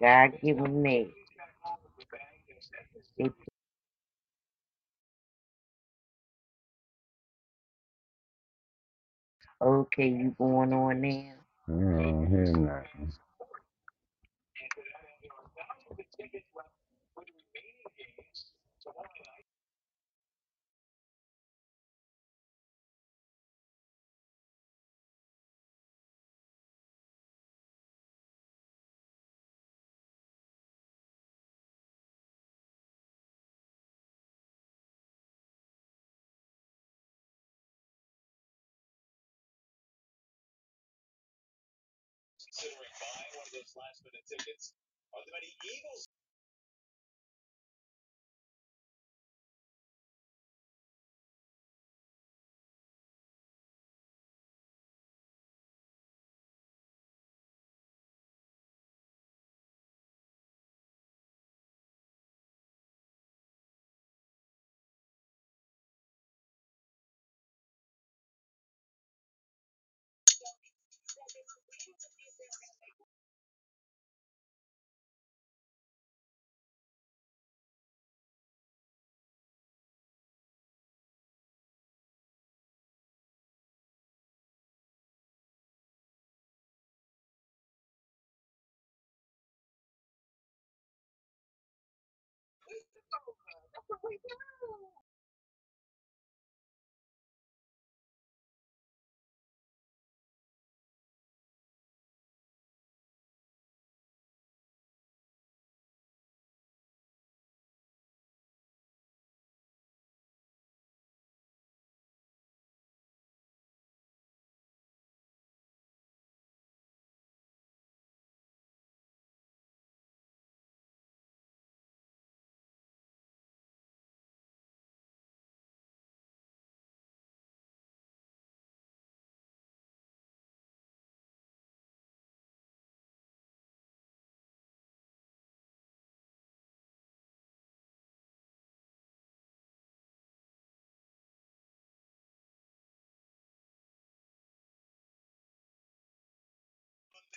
God given me. Okay, you going on now? I'm here now. those last minute tickets. Are the many Eagles we go.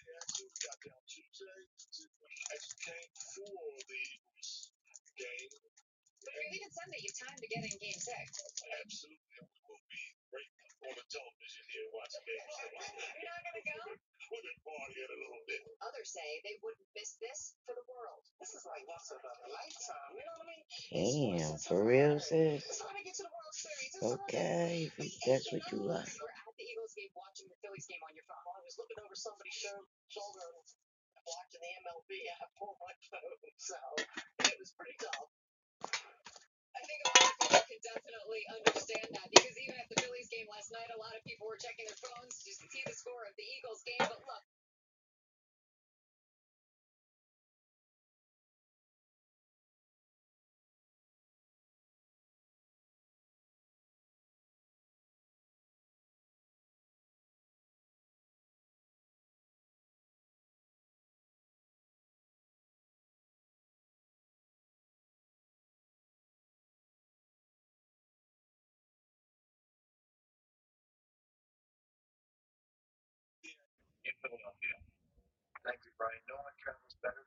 I just got down Tuesday. I came for the game. But if you're leaving Sunday, you have time to get in game six. Absolutely. We will be right on the television here watching game six. you're not going to go? We're gonna party in a little bit. Others say they wouldn't miss this for the world. This is like once in a lifetime. You know what I mean? Damn, for real, sis? Okay, if that's what you like game watching the Phillies game on your phone. I was looking over somebody's shoulder and watching the MLB app on my phone, so it was pretty tough. I think a lot of people can definitely understand that because even at the Phillies game last night, a lot of people were checking their phones just to see the score of the Eagles game. But look, in Philadelphia. Thank you, Brian. No one travels better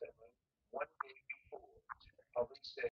seven, one day before, the would said.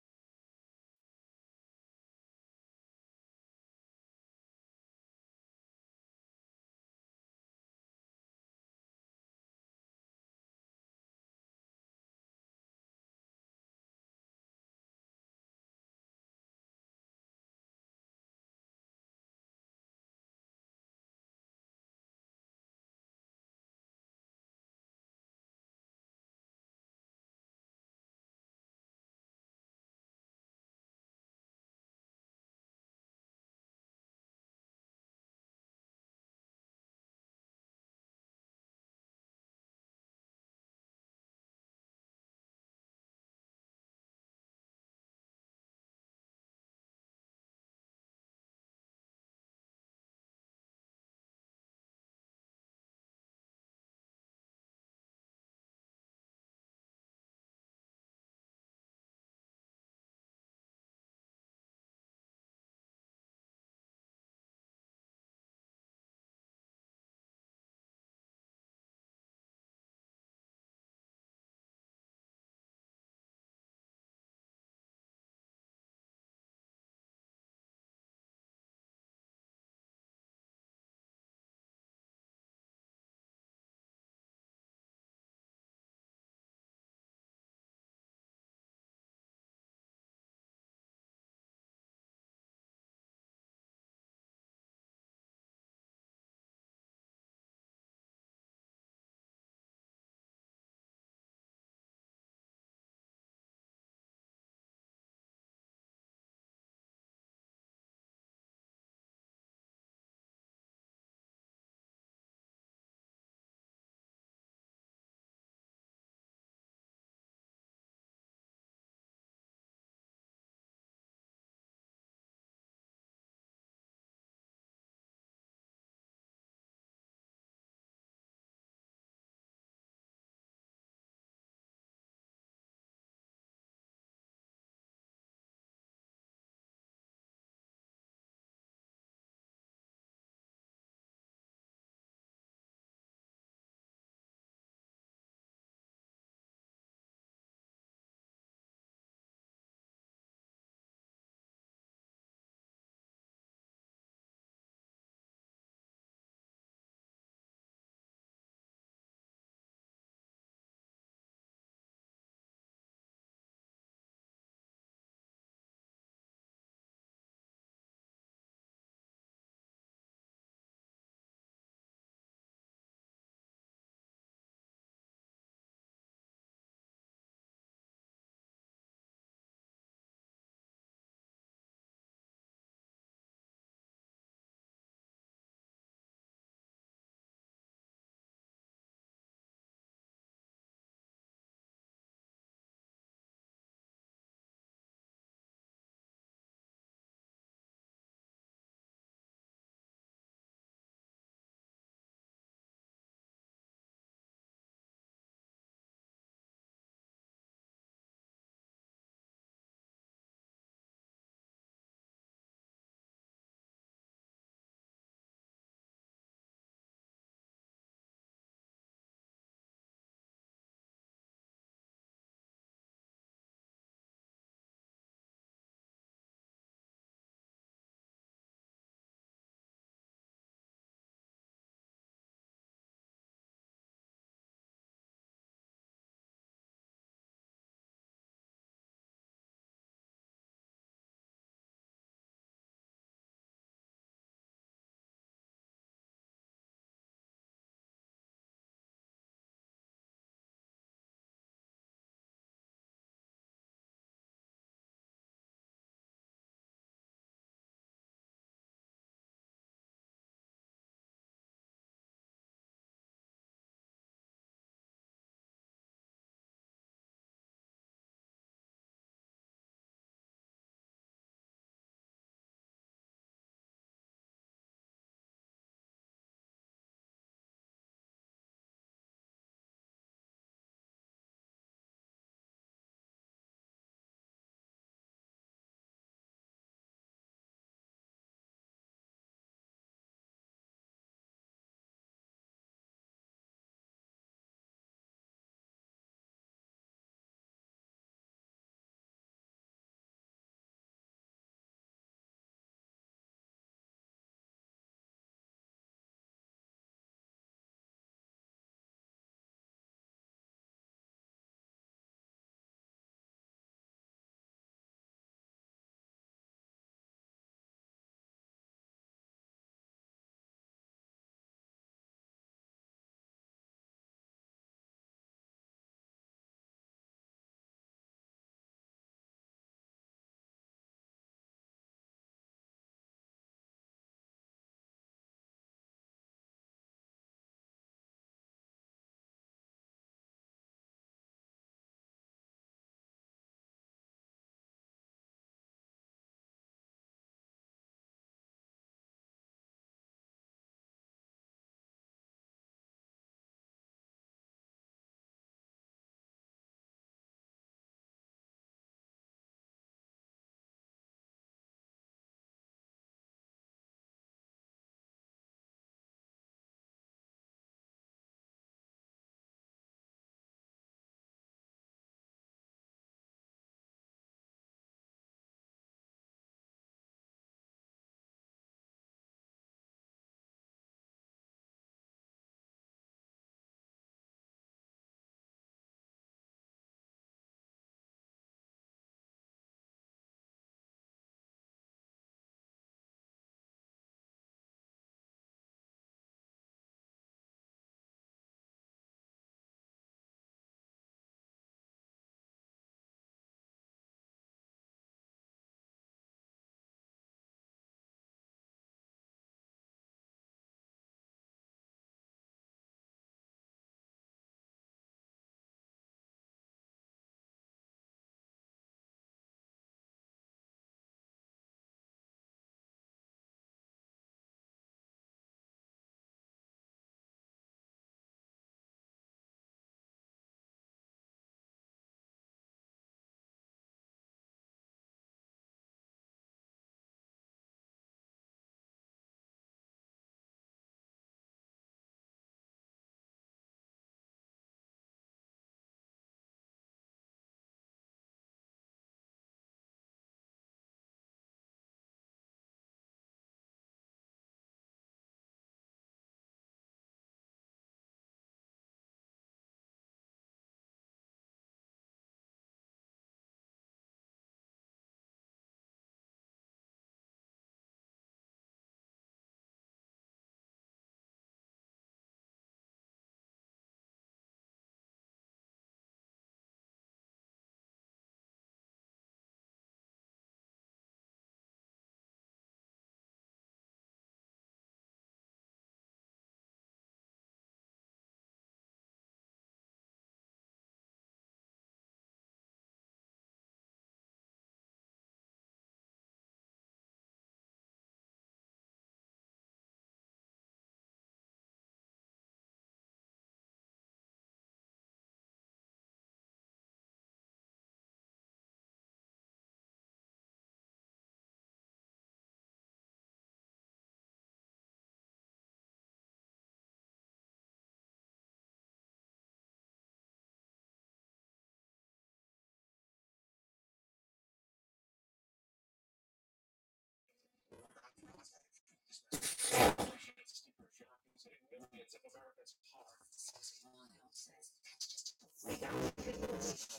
Champions of America's Heart. Smile says, that's just a freak out.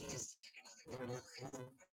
Just pick another girl.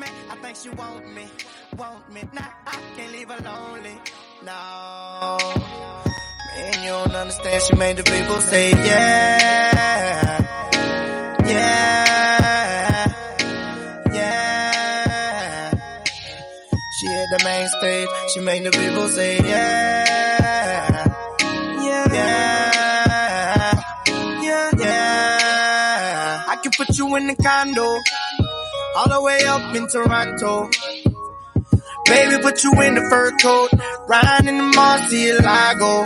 Me. I think she want me, want me. Nah, I can't leave her lonely. No. Man, you don't understand. She made the people say, yeah. Yeah. Yeah. She hit the main stage. She made the people say, yeah. Yeah. Yeah. Yeah. Yeah. I can put you in the condo all the way up in Toronto. Baby, put you in the fur coat, riding in the Murcielago.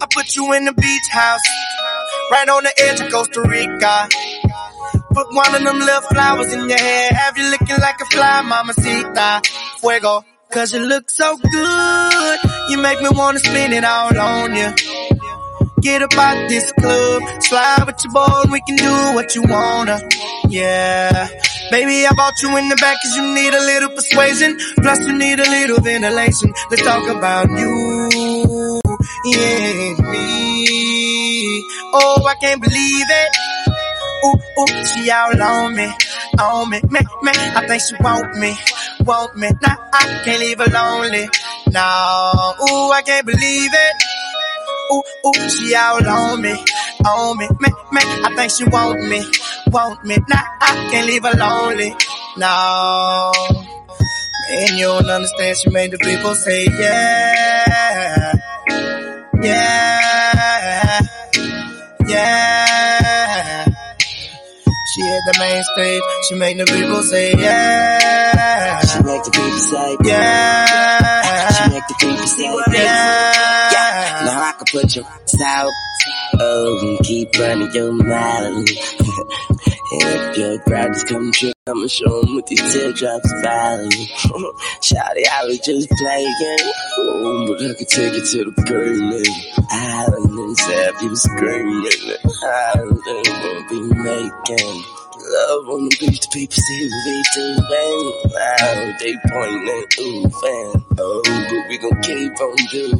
I put you in the beach house, right on the edge of Costa Rica. Put one of them little flowers in your hair, have you looking like a fly, mamacita. Fuego, cause you look so good, you make me wanna spin it all on you. Get up out this club, slide with your boy, we can do what you wanna. Yeah. Baby, I bought you in the back cause you need a little persuasion. Plus you need a little ventilation. Let's talk about you, yeah, me. Oh, I can't believe it. Ooh, ooh, she out on me, on me, me, me. I think she want me, want me. Nah, I can't leave her lonely. No, ooh, I can't believe it. Ooh, ooh, she out on me, on me, me, me. I think she want me, want me. Nah, I can't leave her lonely. No, man, you don't understand. She made the people say yeah, yeah, yeah. She hit the main stage. She made the people say yeah. She make the people say, yeah. She make the people say, yeah. Put your out. Oh, and keep running your mouth. and if your crowd is coming true, I'ma show 'em with these teardrops fall. Shawty, I was just playing. Oh, but I could take it to the pavement. Island and Sab, you screaming. Island won't be making. Love on the beach, the people see what we doing. Now they pointing, at ooh, fan. Oh, but we gon' keep on doing.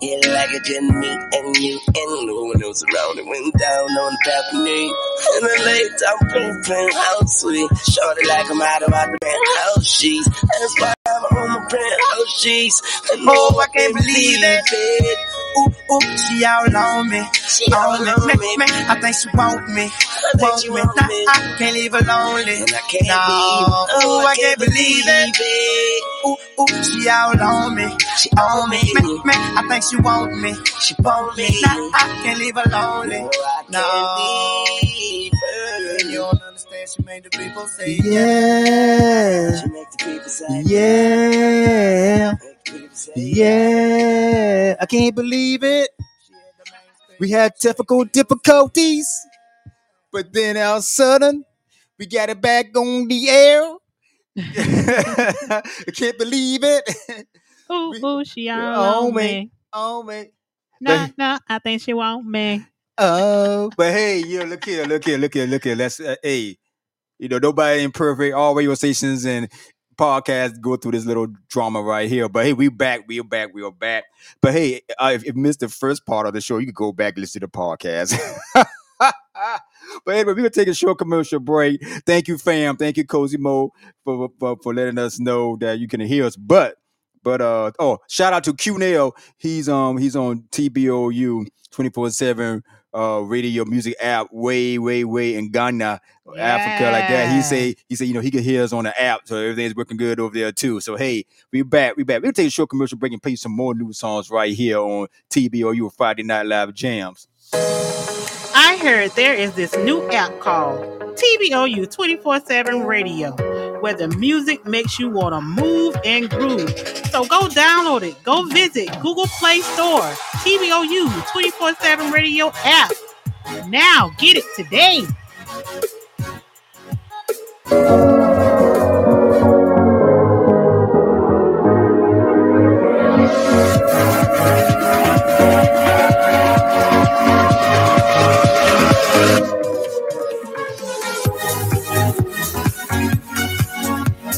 Yeah, like it just me and you and no one else around. It went down on the balcony. And I laid down pooping, how sweet. Shorty like I'm out of the penthouse sheets. That's why I'm on my penthouse sheets. And Oh, I can't believe it. Ooh, ooh, she all on me. She all on me, me, me. me. I think she want me, think want me. want Nah, me. I can't leave her lonely. And I can't no, believe, ooh, I can't believe it. it. Ooh, ooh, she all on me, She on me, me. me. I think she want me, She want me. nah, I can't leave her lonely. Oh, I No. can't leave. And you don't she made the people say Yeah, She make the people say, yeah, Make the people say, yeah. I can't believe it. We had technical difficulties, but then all of a sudden we got it back on the air. I can't believe it. Ooh, ooh, she all Oh, on man. me. Oh man. No, no, I think she want me. Oh, but hey, yo, look here, look here, look here, look here. Let's, uh, hey, you know, nobody imperfect. All radio stations and podcasts go through this little drama right here. But hey, we back, we are back, we are back. But hey, uh, if you missed the first part of the show, you can go back and listen to the podcast. But anyway, we're gonna take a short commercial break. Thank you, fam. Thank you, Cozy Mo, for, for for letting us know that you can hear us. But but uh oh, shout out to Q Nail. He's um he's on TBOU 24-7 uh radio music app way, way, way in Ghana, Africa, like that. He say he said, you know, he can hear us on the app, so everything's working good over there too. So hey, we back, we back. We'll take a short commercial break and play some more new songs right here on TBOU Friday Night Live Jams. I heard there is this new app called TBOU 24 7 Radio where the music makes you want to move and groove. So go download it. Go visit Google Play Store, TBOU 24 7 Radio app. Now get it today.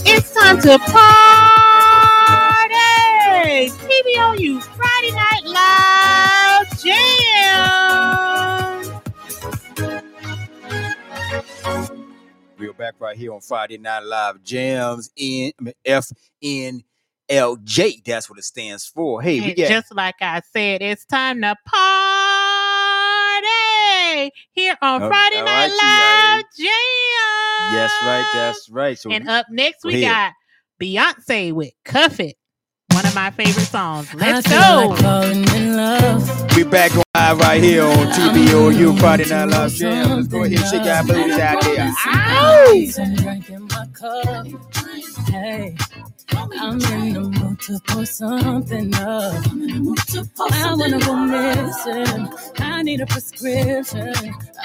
It's time to party! Back right here on Friday Night Live Jams in FNLJ. That's what it stands for. Hey, we got just like I said, it's time to party here on Oh, Friday Night right, Live Jam. yes, right. That's right. So And we- up next, we got Beyonce with Cuff It, one of my favorite songs. Let's I go. like falling in love. we back on live right here on TBOU Friday Night Live Jams. Let's go ahead and shake our booties out there. Ow! Some drink in my cup. Hey, I'm in the mood to pour something up. I wanna go missing. I need a prescription.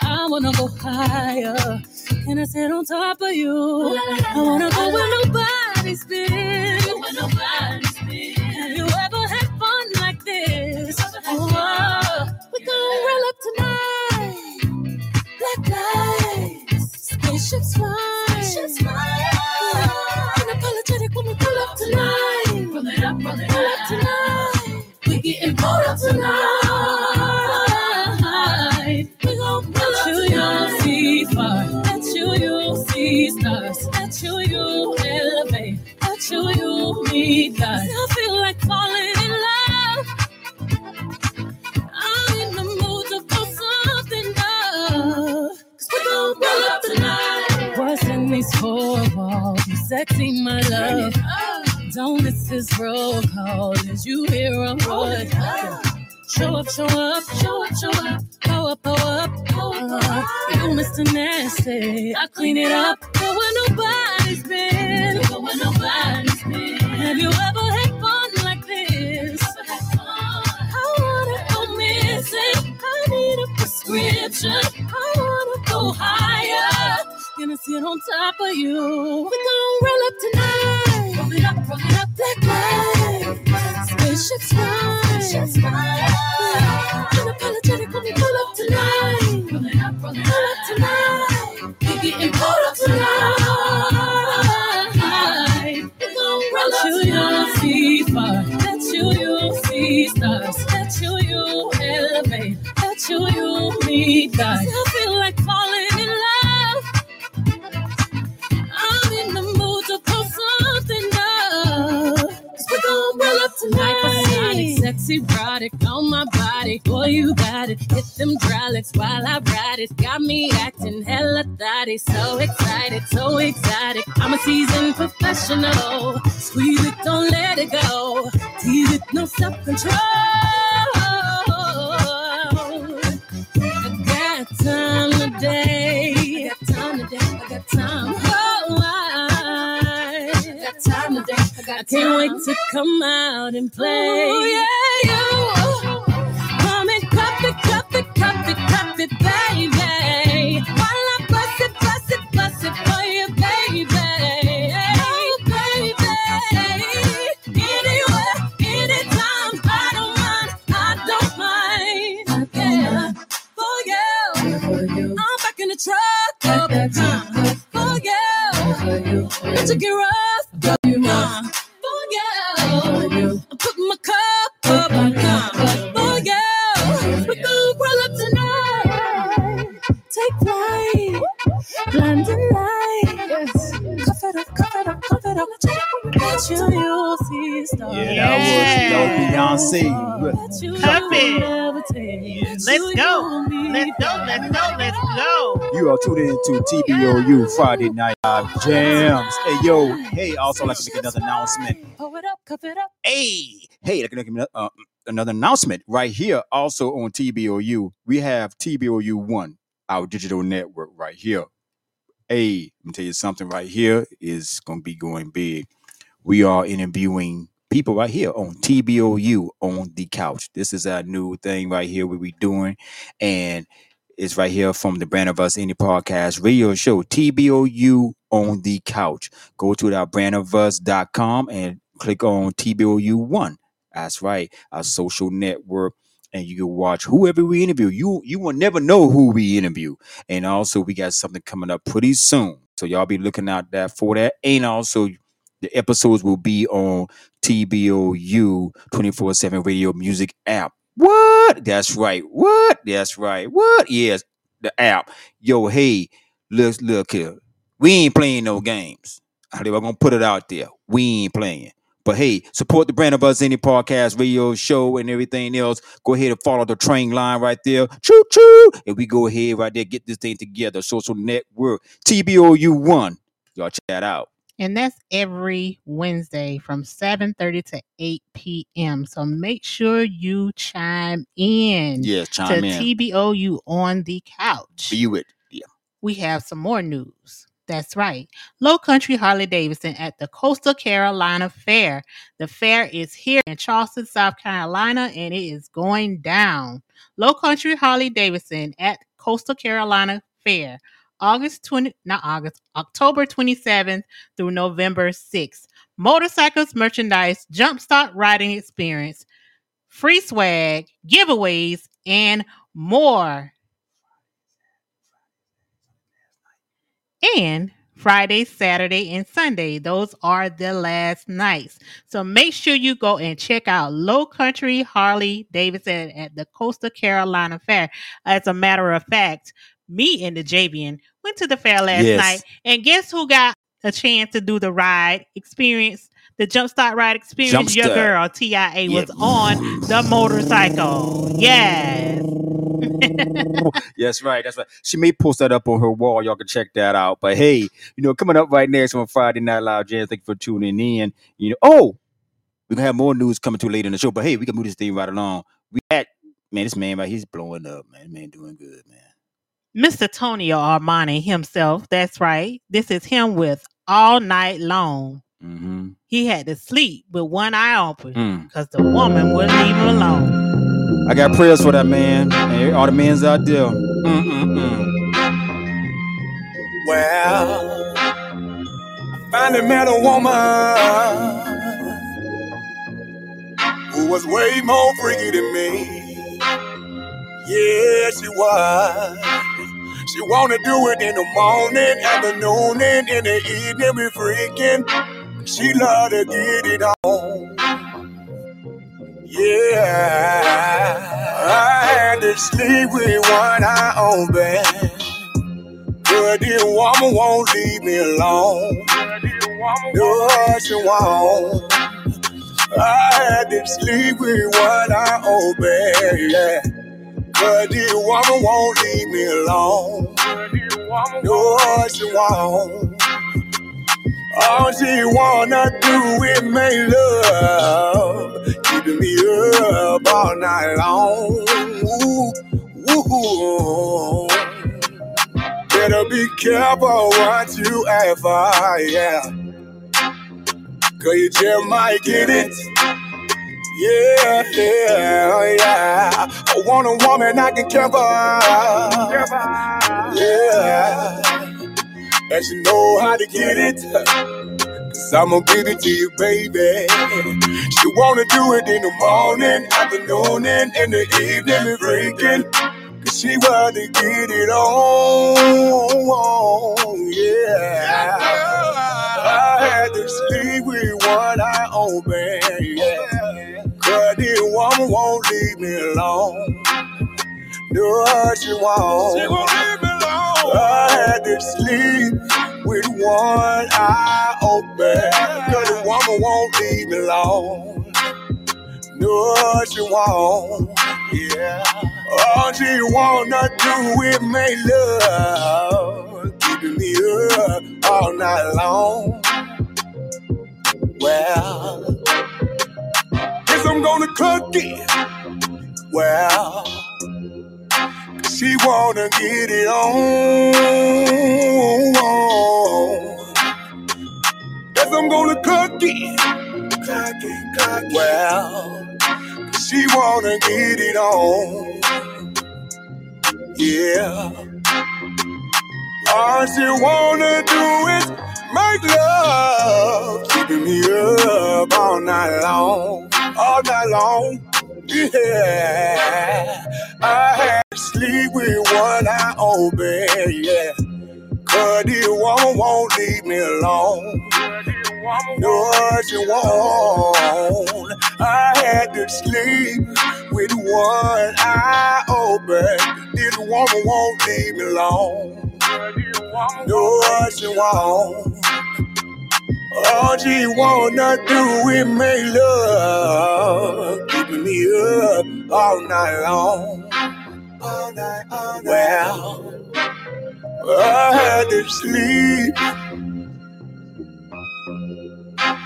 I wanna go higher. Can I sit on top of you? I wanna go where nobody's been. Have you ever had fun like this? Oh, we gon' roll up tonight. Black lights, spaceships fly. This roll call. Did you hear a word? Show up, show up, show up, show up. Up, go up, go up. You Mr. Nasty. I clean it up. Go where nobody's been. Go where nobody's been. Have you ever had fun like this? I wanna go missing. I need a prescription. I wanna go higher. Gonna sit on top of you. We gon' roll up tonight. Fly. Unapologetic up tonight. Up, tonight. We getting pulled up tonight. Tonight. You see. That you you see stars. That you you elevate. That you you meet. I feel like falling sexy, erotic on my body. Boy, you got it. Hit them drylicks while I ride it. Got me acting hella thotty. So excited, so exotic. I'm a seasoned professional. Squeeze it, don't let it go. Tease it, no self control. Can't wait to come out and play. Oh, yeah, you. Come and cup it, cup it, cup it, cup it, baby. While I bust it, bust it, bust it for you, baby. Oh, baby. Anywhere, anytime, I don't mind, I don't mind. Yeah. Oh, for you. I'm back in the truck. all the time. For oh, you. Let you get rough. You are tuned into TBOU Friday Night Live Jams. Hey, yo. Hey, also like to make another announcement. Pour it up, cup it up. Hey, hey, like to make uh, another announcement right here. Also on TBOU, we have TBOU One, our digital network right here. Hey, let me tell you something right here is going to be going big. We are interviewing people right here on TBOU on the couch. This is our new thing right here, what we doing. And it's right here from the Brand of Us Any Podcast radio show, TBOU on the couch. Go to our brandofus.com and click on TBOU one. That's right, our social network. And you can watch whoever we interview. You you will never know who we interview. And also we got something coming up pretty soon. So y'all be looking out that for that. And also the episodes will be on TBOU 24-7 radio music app. What? That's right. What? That's right. What? Yes, the app. Yo, hey, look, look here. We ain't playing no games. I'm gonna put it out there. We ain't playing. But hey, support the brand of us any podcast, radio show, and everything else. Go ahead and follow the train line right there. Choo choo. And we go ahead right there, get this thing together. Social network. TBOU one. Y'all check that out. And that's every Wednesday from 7:30 to 8 p.m. So make sure you chime in Yes, to chime in. TBOU on the couch. View it. Yeah. we have some more news. That's right. Low Country Harley Davidson at the Coastal Carolina Fair. The fair is here in Charleston, South Carolina, and it is going down. Low Country Harley Davidson at Coastal Carolina Fair, August 20, not August, October 27th through November 6th. Motorcycles, merchandise, jumpstart riding experience, free swag, giveaways, and more. and Friday, Saturday, and Sunday. Those are the last nights. So make sure you go and check out Low Country Harley Davidson at the Coastal Carolina Fair. As a matter of fact, me and the Javian went to the fair last Yes. night, and guess who got a chance to do the ride experience? The jumpstart ride experience. Your girl TIA Yeah. was on the motorcycle. Yes. yes, right. That's right. She may post that up on her wall. Y'all can check that out. But hey, you know, coming up right next on Friday Night Live Jams. Thank you for tuning in. You know, oh, we're gonna have more news coming to later in the show. But hey, we can move this thing right along. We had man, this man right, he's blowing up, man. Man, doing good, man. Mr. Tonio Armani himself. That's right. This is him with All Night Long. Mm-hmm. He had to sleep with one eye open Mm. because the woman wouldn't leave him alone. I got prayers for that man and all the men's out there. Mm-mm-mm. Well, I finally met a woman who was way more freaky than me. Yeah, she was. She wanna do it in the morning, afternoon, and in the evening. We freaking. She love to get it on. Yeah, I had to sleep with one eye on bed. But this woman won't leave me alone. No, she won't. I had to sleep with one eye open, yeah. But this woman won't leave me alone. No, she won't. All she wanna do is make love, keeping me up all night long. Ooh, ooh. Better be careful what you for, yeah. Cause you just might get it. Yeah, oh, yeah, yeah. I want a woman I can for. Yeah. And she know how to get it. Cause I'ma give it to you, baby. She wanna do it in the morning, afternoon, and in the evening, and freaking. Cause she wanna get it on, yeah. I had to sleep with one eye open, this woman won't leave me alone. No, she won't. She won't leave me alone. I had to sleep with one eye open. Cause the woman won't leave me alone. No, she won't. Yeah. All she wanna do is make love. Keeping me up all night long. Well, guess I'm gonna cook it. Well, she wanna get it on. Guess I'm gonna cook it. Cook it, cook it. Well, she wanna get it on. Yeah. All she wanna do is make love, keeping me up all night long, all night long. Yeah, I had to sleep with one eye open. Yeah, cause this woman won't leave me alone. No, she won't. I had to sleep with one eye open. This woman won't leave me alone. No, she won't. All she wanna do is make love, keeping me up all night long. All night, all night. Well, I had to sleep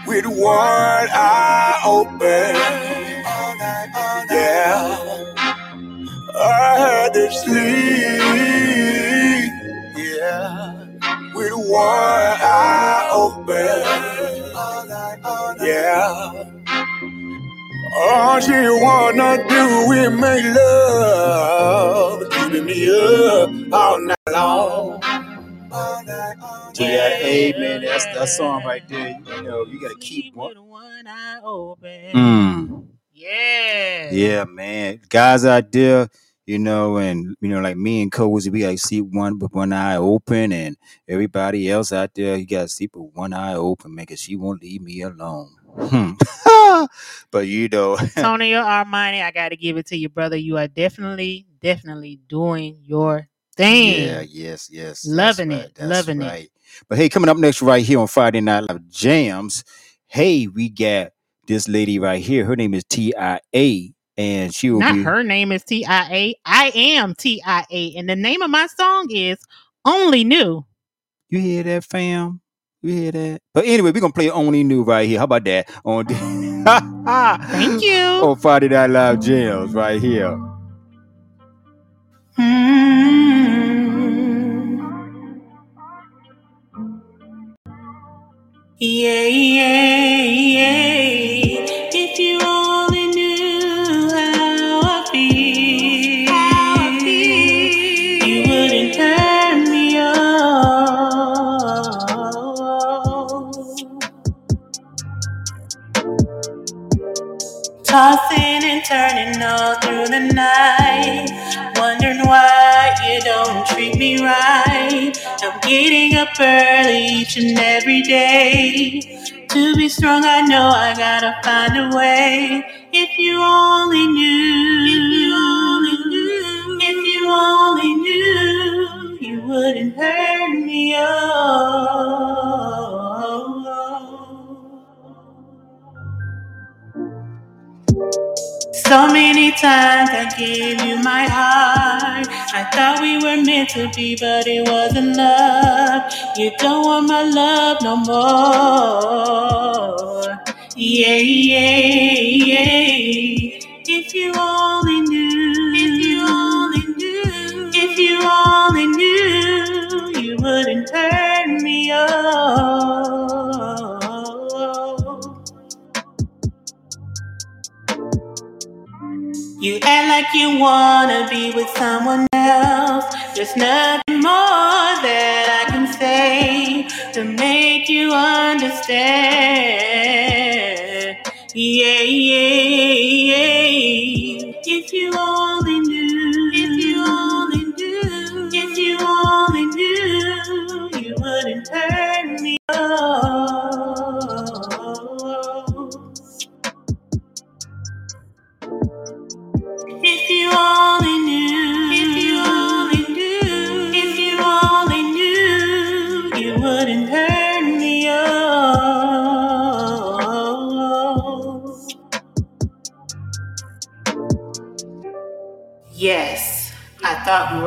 with one eye open. All night, all night. Yeah, I had to sleep. Yeah, with one eye open. All night, all night. Yeah. All she wanna do is make love, keeping me up all night long. All night, all night. Yeah, hey man, that's that song right there. You know, you gotta keep one. eye open. Mm. Yeah. Yeah, man. Guys out there, you know, and you know, like me and Cozy, we gotta sleep one with one eye open, and everybody else out there, you gotta sleep with one eye open, man, cause she won't leave me alone. Hmm. but you know, Antonio Armani, I got to give it to you, brother. You are definitely, definitely doing your thing. yeah, yes, yes, Loving right, it, loving it. But hey, coming up next right here on Friday Night Live Jams, hey, we got this lady right here. Her name is Tia, and she will Not be. her name is TIA. I am TIA. And the name of my song is Only New. You hear that, fam? You hear that? But anyway, we're gonna play only new right here. How about that? On Thank you. on Friday Night Live Jams right here. Mm-hmm. Yeah, yeah, yeah. Tossing and turning all through the night, wondering why you don't treat me right. I'm getting up early each and every day. To be strong, I know I gotta find a way. If you only knew, if you only knew, if you only knew, you wouldn't hurt me. Oh. So many times I gave you my heart. I thought we were meant to be, but it wasn't love. You don't want my love no more. Yeah, yeah, yeah. If you only knew, if you only knew, if you only knew, you wouldn't turn me off. You act like you wanna be with someone else. There's nothing more that I can say to make you understand. Yeah, yeah,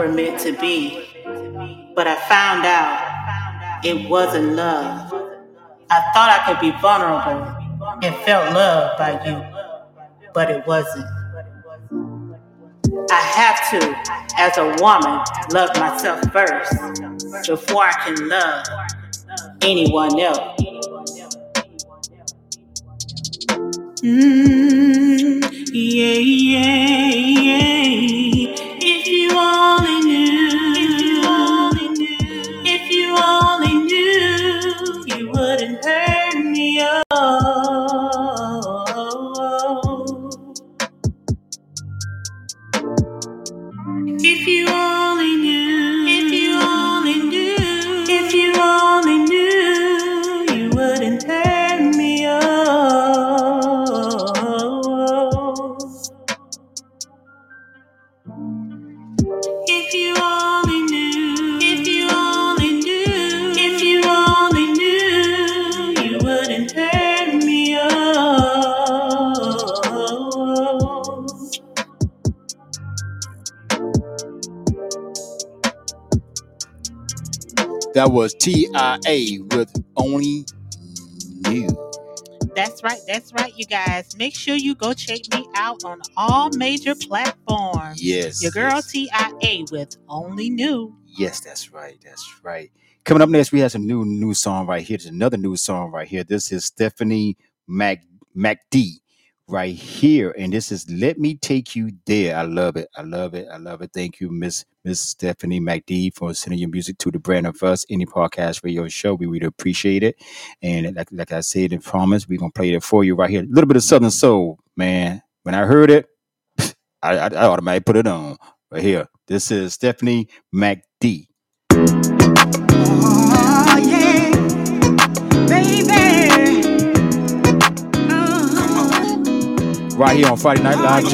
were meant to be. But I found out it wasn't love. I thought I could be vulnerable and felt loved by you, but it wasn't. I have to, as a woman, love myself first before I can love anyone else. Mm, yeah, yeah, yeah. If you only That was TIA with Only You. That's right, that's right, you guys. Make sure you go check me out on all major platforms. Yes. Your girl yes. TIA with Only New. Yes, that's right. That's right. Coming up next, we have some new new song right here. There's another new song right here. This is Stephanie Mac MacD right here, and this is "Let Me Take You There." I love it. I love it. I love it. Thank you, Miss Miss Stephanie MacD, for sending your music to the brand of us indie podcast radio show. We really appreciate it. And like like I said in promise, we're gonna play it for you right here. A little bit of Southern Soul, man. When I heard it, I, I, I automatically put it on right here. This is Stephanie MacD. Oh, yeah, baby. Right here on Friday Night Live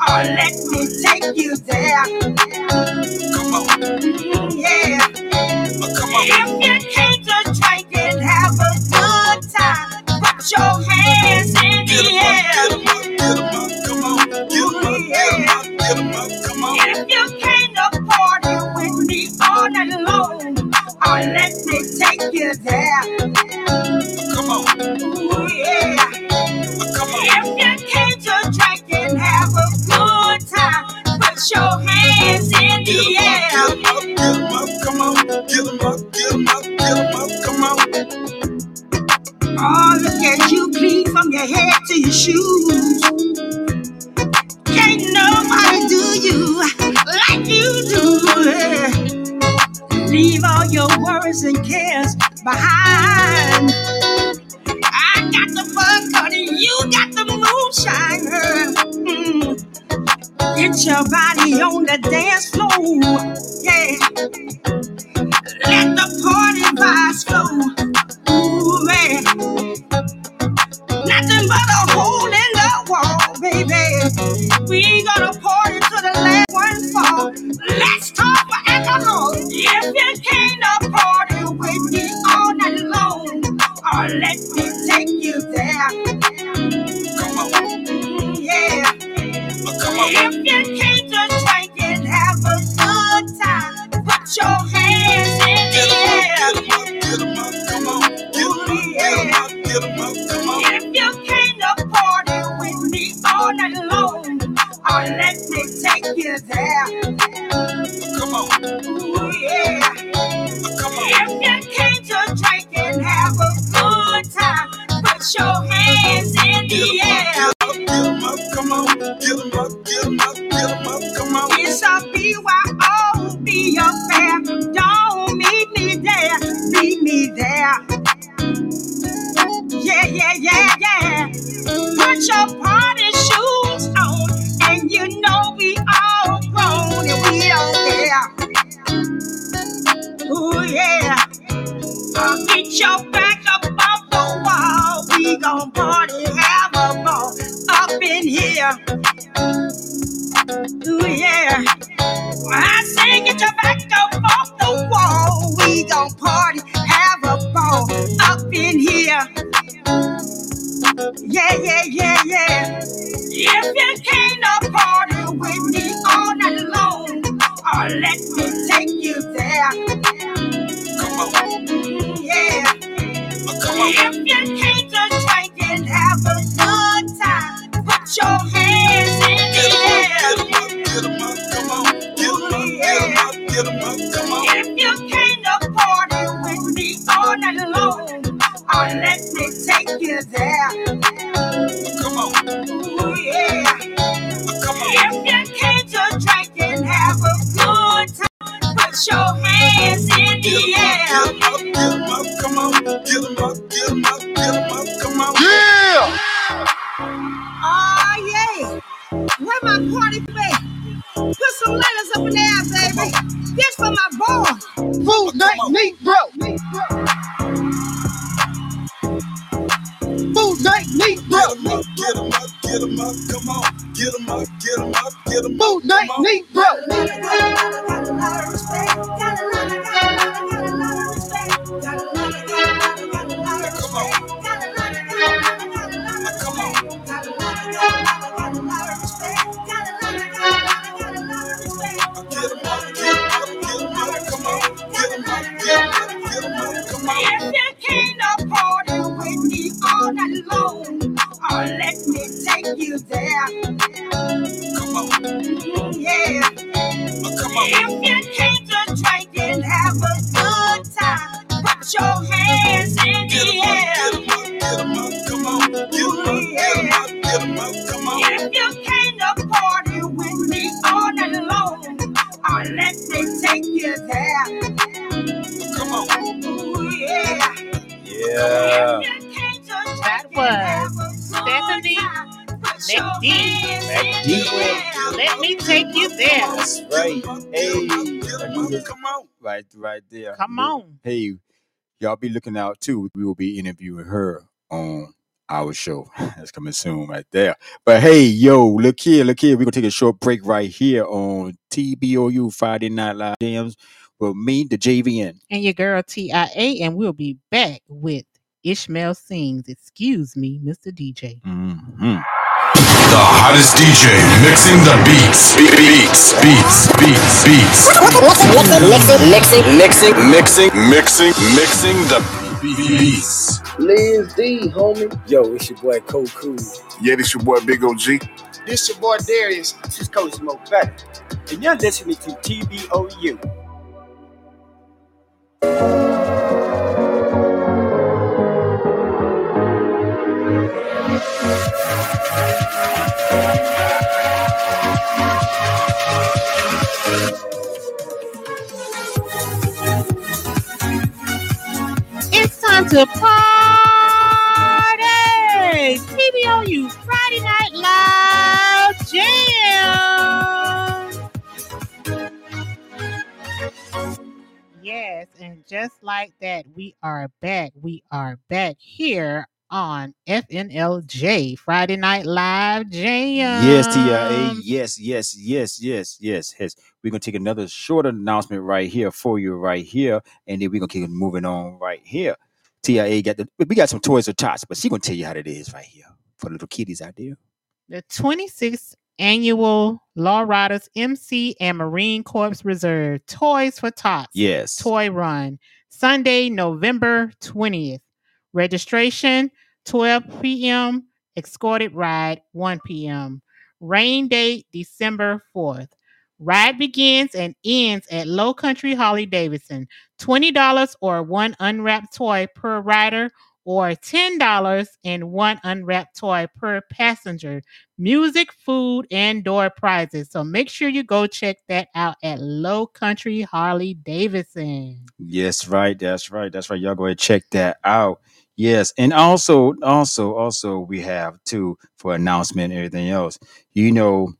oh, let me take you there. Come on, on. Get 'em up, get 'em up, get 'em up, come on. It's a BYO, be affair. Don't meet me there, meet me there. Yeah, yeah, yeah, yeah. Put your party y'all be looking out too. We will be interviewing her on our show. That's coming soon right there. But hey, yo, look here, look here. We're gonna take a short break right here on TBOU Friday Night Live Jams with me, the JVN. And your girl TIA, and we'll be back with Ishmael Sings. Excuse me, Mr. DJ. hmm The hottest DJ mixing the beats. Be- Beats, beats, beats, beats. Mixing, mixing, mixing, Mixing, mixing, mixing the beats. Liz D, homie. Yo, it's your boy Cole Cruz. Yeah, this your boy Big OG. This your boy Darius. This is Coach Smoke Better. And you're listening to TBOU. It's time to party! TBOU Friday Night Live Jam! Yes, and just like that, we are back. We are back here on FNLJ Friday Night Live Jam. Yes, TIA. Yes, yes, yes, yes, yes, yes. We're gonna take another short announcement right here for you right here, and then we're gonna keep moving on right here. TIA got the we got some toys or tots, but she gonna tell you how it is right here for little kiddies out there. The 26th annual Law Riders MC and Marine Corps Reserve Toys for Tots Yes. Toy Run, Sunday, November 20th. Registration 12 p.m. Escorted ride 1 p.m. Rain date December 4th. Ride begins and ends at Low Country Harley Davidson. $20 or one unwrapped toy per rider or $10 and one unwrapped toy per passenger. Music, food, and door prizes. So make sure you go check that out at Low Country Harley Davidson. Yes, right. That's right. That's right. Y'all go ahead and check that out. Yes, and also, also, also, we have too for announcement and everything else. You know,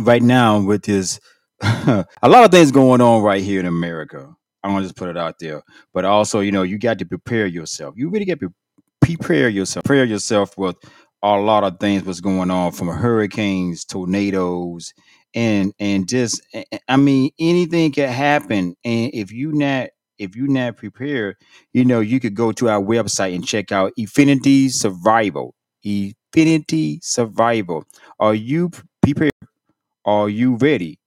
right now with this, a lot of things going on right here in America. I want to just put it out there, but also, you know, you got to prepare yourself. You really got to prepare yourself. Prepare yourself with a lot of things what's going on from hurricanes, tornadoes, and and just I mean anything can happen. And if you not if you're not prepared, you know, you could go to our website and check out Infinity Survival. Infinity Survival. Are you prepared? Are you ready?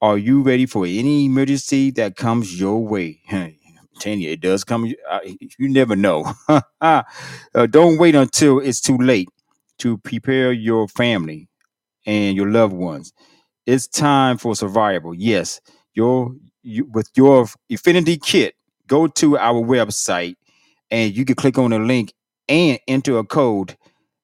Are you ready for any emergency that comes your way? You, it does come. uh, You never know. uh, don't wait until it's too late to prepare your family and your loved ones. It's time for survival. Yes, your you, with your Infinity kit, go to our website and you can click on the link and enter a code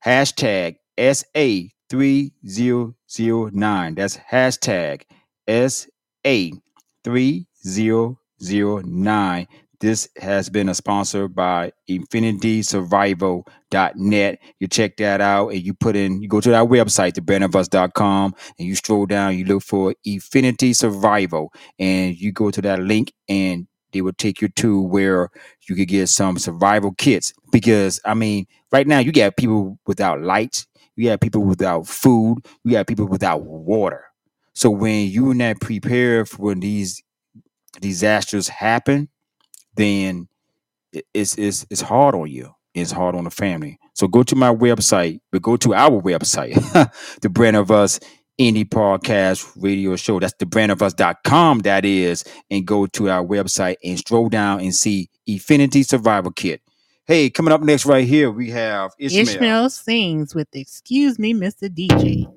hashtag SA3009. That's hashtag SA3009. This has been a sponsor by infinitysurvival.net. You check that out and you put in, you go to that website, thebrandofus.com, and you scroll down, you look for Infinity Survival, and you go to that link and they will take you to where you could get some survival kits. Because I mean, right now you got people without lights, you got people without food, you got people without water. So when you're not prepared for when these disasters happen, then it's it's it's hard on you. It's hard on the family. So go to my website, but go to our website, the brand of us indie podcast radio show. That's the brand of us.com that is, and go to our website and scroll down and see Infinity Survival Kit. Hey, coming up next right here, we have Ishmael. Ishmael sings with Excuse Me, Mr. DJ.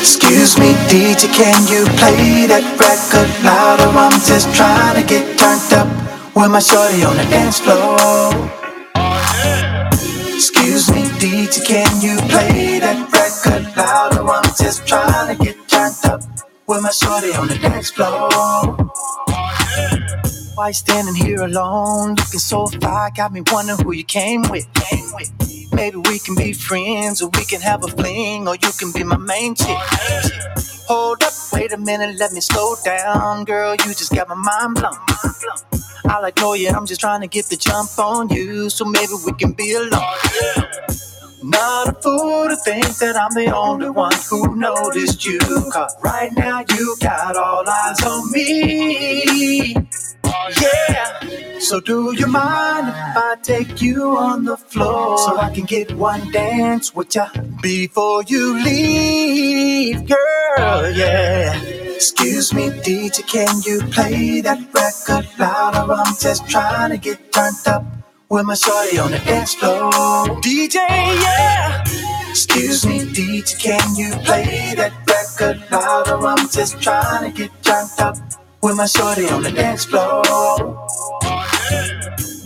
Excuse me, DJ, can you play that record louder? I'm just trying to get turned up with my shorty on the dance floor. Excuse me, DJ, can you play that record louder? I'm just trying to get turned up with my shorty on the dance floor. Why standing here alone, looking so fly? Got me wondering who you came with. Came with. Maybe we can be friends, or we can have a fling, or you can be my main chick. Hold up, wait a minute, let me slow down, girl. You just got my mind blown. I like know you, I'm just trying to get the jump on you, so maybe we can be alone. Not a fool to think that I'm the only one who noticed you. Cause right now you got all eyes on me. Yeah. So do you mind if I take you on the floor so I can get one dance with ya before you leave, girl? Yeah. Excuse me, DJ, can you play that record louder? I'm just trying to get turned up with my shorty on the dance floor. DJ, yeah. Excuse me, DJ, can you play that record louder? I'm just trying to get turned up with my shorty on the dance floor.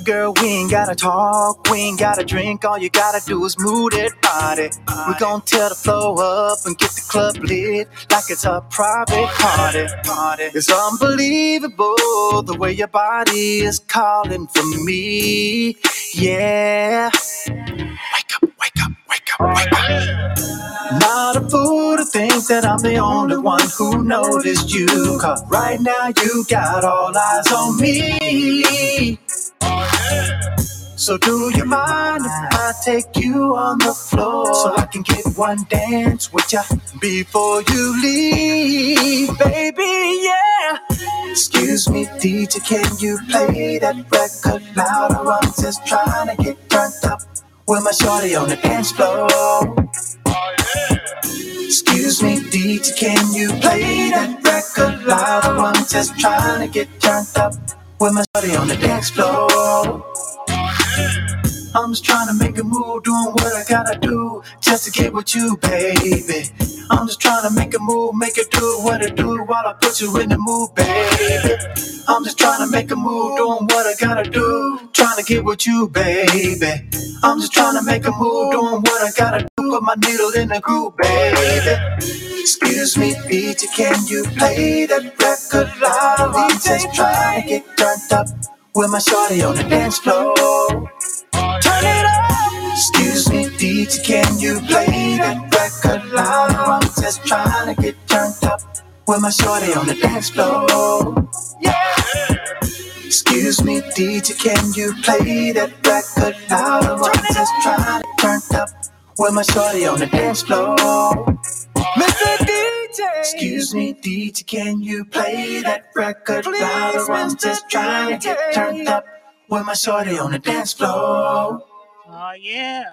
Girl, we ain't gotta talk, we ain't gotta drink. All you gotta do is move that body. We gon' tear the floor up and get the club lit like it's a private party. party. It's unbelievable the way your body is calling for me. Yeah. Wake up, wake up, wake up, wake up. Not a fool to think that I'm the only one who noticed you. Cause right now you got all eyes on me. So do you mind if I take you on the floor so I can get one dance with ya before you leave, baby? Yeah. Excuse me, DJ, can you play that record louder? I'm just trying to get turned up with my shorty on the dance floor. Excuse me, DJ, can you play that record louder? I'm just trying to get turned up with my shorty on the dance floor. I'm just trying to make a move, doing what I gotta do just to get with you, baby. I'm just trying to make a move, make it do what it do while I put you in the mood, baby. I'm just trying to make a move, doing what I gotta do, trying to get with you, baby. I'm just trying to make a move, doing what I gotta do, put my needle in the groove, baby. Excuse me, DJ, can you play that record loud? I'm just trying to get turned up with my shorty on the dance floor. Turn it up. Excuse me, DJ, can you play that record louder? I'm just trying to get turned up with my shorty on the dance floor. Yeah. Excuse me, DJ, can you play that record louder? I'm just trying to turn up with my shorty on the dance floor. Mr. DJ, excuse me, DJ, can you play that record louder? I'm just trying to get turned up with my shorty on the dance floor. Oh yeah.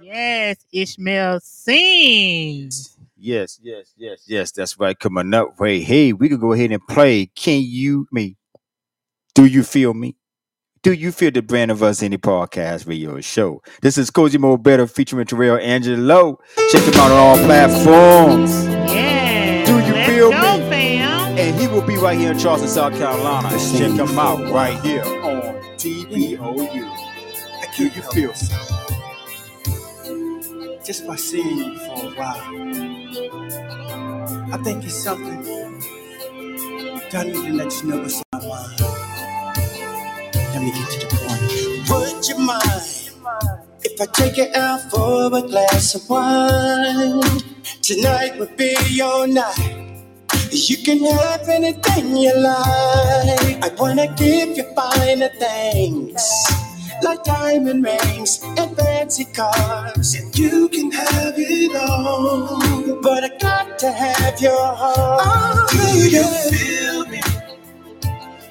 Yes, Ishmael sings. Yes, yes, yes, yes. That's right. Coming up. Hey, hey, we could go ahead and play. Can you me? Do you feel me? Do you feel the brand of us indie podcast radio show? This is Cozy Mo Better featuring Terrell Angelo. Check him out on all platforms. Yeah. Do you Let's feel go, me? fam. And he will be right here in Charleston, South Carolina. Check him out right here on TBOU. Do you feel me? Just by seeing you for a while, I think it's something that I need to let you know what's on my mind. Let me get to the point. Would you mind if I take you out for a glass of wine? Tonight would be your night. You can have anything you like. I wanna give you finer things. Like diamond rings and fancy cars. And you can have it all. But I got to have your heart. Oh, Do you feel me?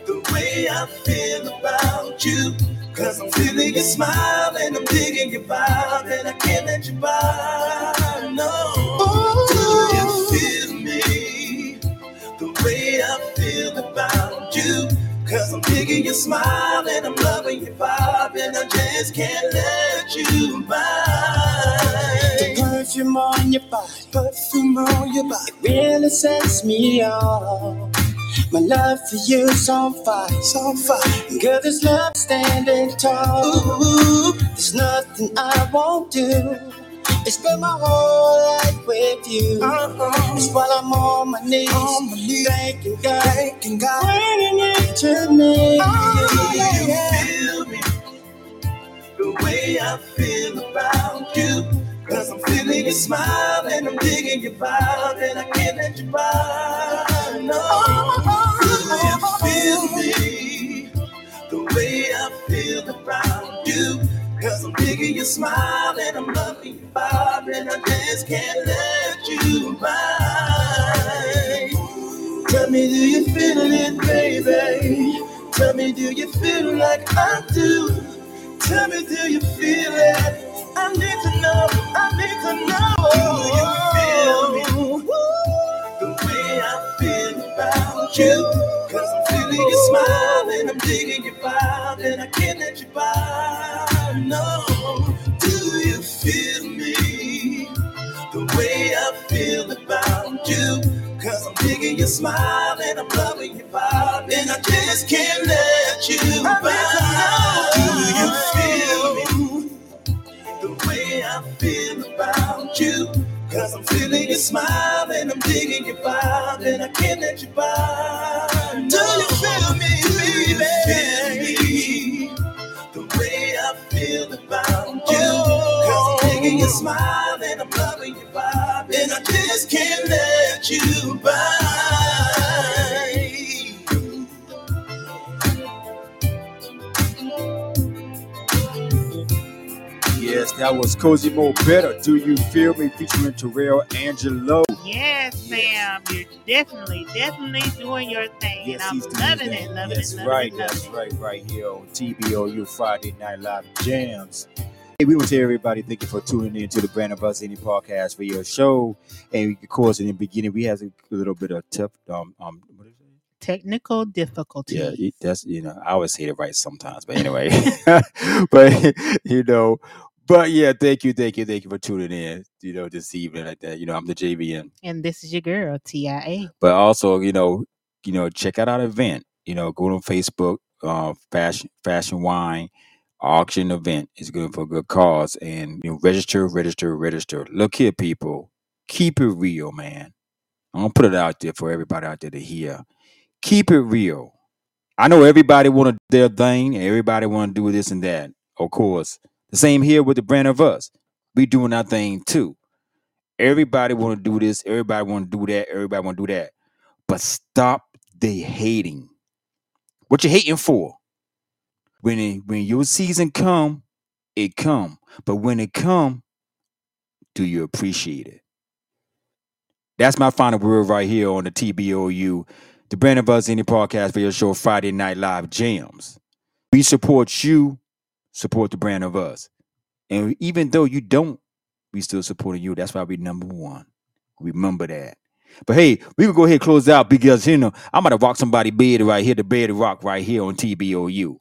the way I feel about you. Cause I'm feeling your smile and I'm digging your vibe and I can't let you by. No. Cause I'm digging your smile and I'm loving your vibe and I just can't let you by. The perfume on your body, perfume on your body, it really sets me off. My love for you's on fire, it's on fire. Girl, this love standing tall. Ooh, there's nothing I won't do. It's spend my whole life with you. Uh-huh. It's while I'm on my knees, on my knees. thanking God, thanking God, bringing it to me. Oh, yeah, yeah. feel me the way I feel about you. Cause I'm feeling your smile and I'm digging your vibe and I can't let you by. No, do you feel me the way I feel about you? Cause I'm digging your smile and I'm loving your vibe and I just can't let you by. Tell me, do you feel it, baby? Tell me, do you feel like I do? Tell me, do you feel it? I need to know, I need to know. Do you feel me? The way I feel about you. Cause I'm feeling your smile and I'm digging your vibe and I can't let you by. Do you feel me? The way I feel about you. Cause I'm digging your smile and I'm loving your vibe and I just can't let you by. Do you feel me? The way I feel about you. Cause I'm feeling your smile and I'm digging your vibe and I can't let you by. Smile and I'm loving your vibe and I just can't let you by. Yes, that was Cozy Mo Better. Do you feel me? Featuring Terrell Angelo. Yes, fam. You're definitely, definitely doing your thing. Yes, and I'm loving it, loving That's it, loving right. it, That's loving right. Right here on TBOU Friday Night Live Jams. Hey, we want to tell everybody thank you for tuning in to the Brand of Us Indie podcast for your show. And of course, in the beginning, we had a little bit of tough um um. What is it? it. Technical difficulty. Yeah, that's you know I always say it right sometimes, but anyway, but you know, but yeah, thank you, thank you, thank you for tuning in. You know, this evening like that. You know, I'm the JVN. And this is your girl, TIA. but also you know you know check out our event you know go on facebook uh fashion fashion wine auction event is good for a good cause. And you know register register register. Look here people. Keep it real man. I'm gonna put it out there for everybody out there to hear. Keep it real. I know everybody want to do their thing and everybody want to do this and that. Of course the same here with the brand of us. We doing our thing too. Everybody want to do this. Everybody want to do that. Everybody want to do that. But stop the hating. What you hating for? When it, when your season come, it come. But when it come, do you appreciate it? That's my final word right here on the TBOU, the Brand of Us Indie Podcast your show Friday Night Live Jams. We support you, support the brand of us. And even though you don't, we still supporting you. That's why we number one. Remember that. But hey, we can go ahead and close out because you know I'm gonna rock somebody bed right here, the bed rock right here on TBOU.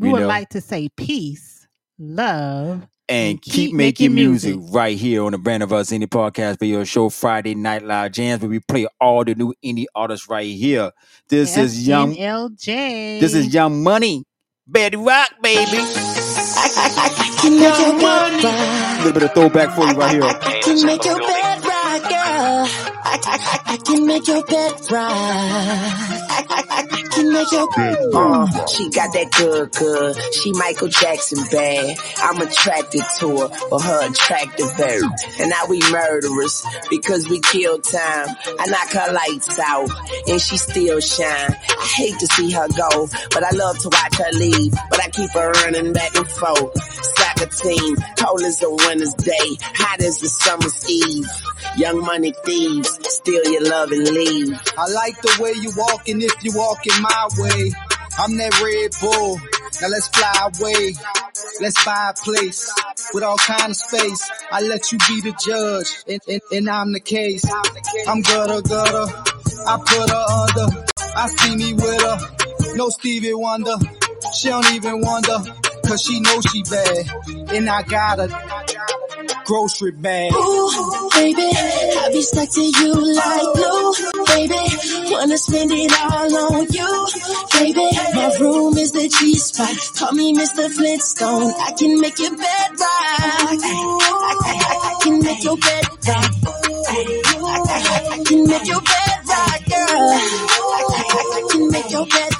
We You would know? like to say peace, love, and keep, making, music, right here on the Brand of Us Indie Podcast video show Friday Night Live Jams, where we play all the new indie artists right here. This is young. LJ. This is Young Money, Bedrock, baby. I can make your bed A little bit of throwback for you right here. I can make your bed right, girl. I, I, I can make your bed right. Can make your bed Uh, she got that good, good. She Michael Jackson bad. I'm attracted to her for her attractive hair. And now we murderers because we kill time. I knock her lights out and she still shine. I hate to see her go, but I love to watch her leave. But I keep her running back and forth. Soccer team, cold as a winter's day, hot as a summer's eve. Young money thieves, steal your love and leave. I like the way you walking if you walking my way. I'm that Red Bull. Now let's fly away. Let's buy a place with all kind of space. I let you be the judge and, and, and I'm the case. I'm gutter gutter. I put her under. I see me with her. No Stevie Wonder. She don't even wonder. Cause she knows she bad. And I got a grocery bag. Ooh, baby, I be stuck to you like glue, baby. Wanna spend it all on you, baby. My room is the G spot. Call me Mr. Flintstone. I can make your bed rock. I, I, I can make your bed rock. I can make your bed rock, girl. I can make your bed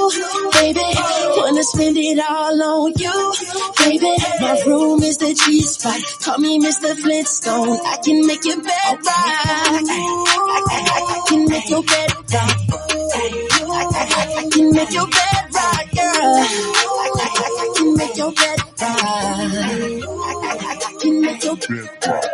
baby. Wanna spend it all on you, baby. My room is the G spot. Call me Mr. Flintstone. I can make your bed rock. I, I can make your bed rock. I can make your bed rock, girl. I can make your bed rock. Can make your bed rock.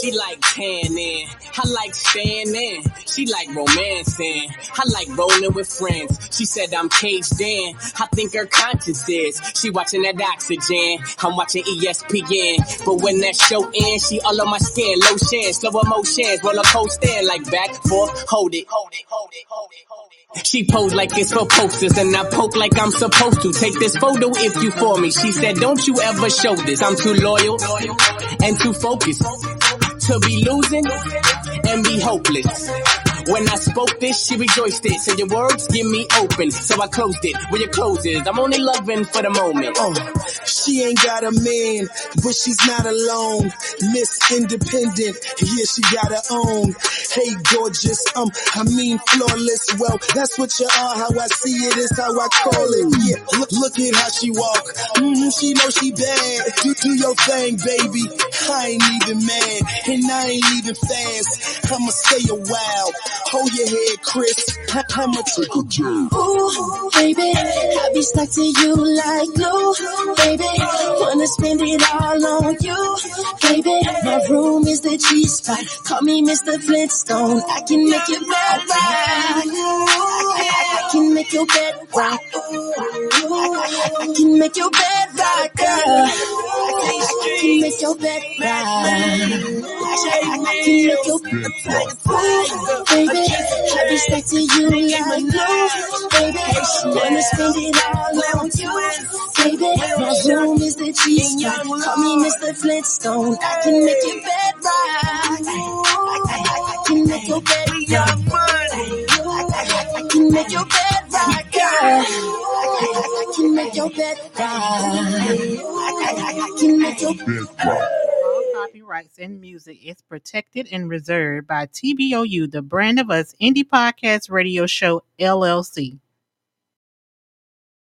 She like tanning, I like staying in. She like romancing, I like rolling with friends. She said I'm caged in, I think her conscience is. She watching that oxygen, I'm watching ESPN. But when that show ends, she all on my skin, lotion, slow emotions, roller coaster, like back, forth, hold it, hold it, hold it, hold it. She posed like it's for posters and I poke like I'm supposed to. Take this photo if you for me. She said, don't you ever show this. I'm too loyal and too focused to be losing and be hopeless. When I spoke this, she rejoiced it. Said your words give me open, so I closed it. Where your clothes is, I'm only loving for the moment. Oh, she ain't got a man, but she's not alone. Miss Independent, yeah, she got her own. Hey, gorgeous, um, I mean flawless. Well, that's what you are. How I see it is how I call it. Yeah, look, look at how she walk. Mm, she know she bad. Do, do your thing, baby. I ain't even mad, and I ain't even fast. I'ma stay a while. Hold your head, Chris. I- take a jab. Ooh, baby, I be stuck to you like glue, baby. Wanna spend it all on you, baby. My room is the G spot. Call me Mr. Flintstone. I can make your bed rock. I, I can make your bed rock. I can make your bed rock, girl. I can make your bed rock. can make your bed right. Baby, I respect to you like no. Baby, wanna spend it all on you. Baby, my room is the cheese spot. Call me Mr. Flintstone. I can make your bed right. I, I, I, I can make your bed right. I can make your bed girl. I can make your bed right. I can make your bed copyrights and music is protected and reserved by TBOU, the Brand of Us Indie Podcast Radio Show, LLC.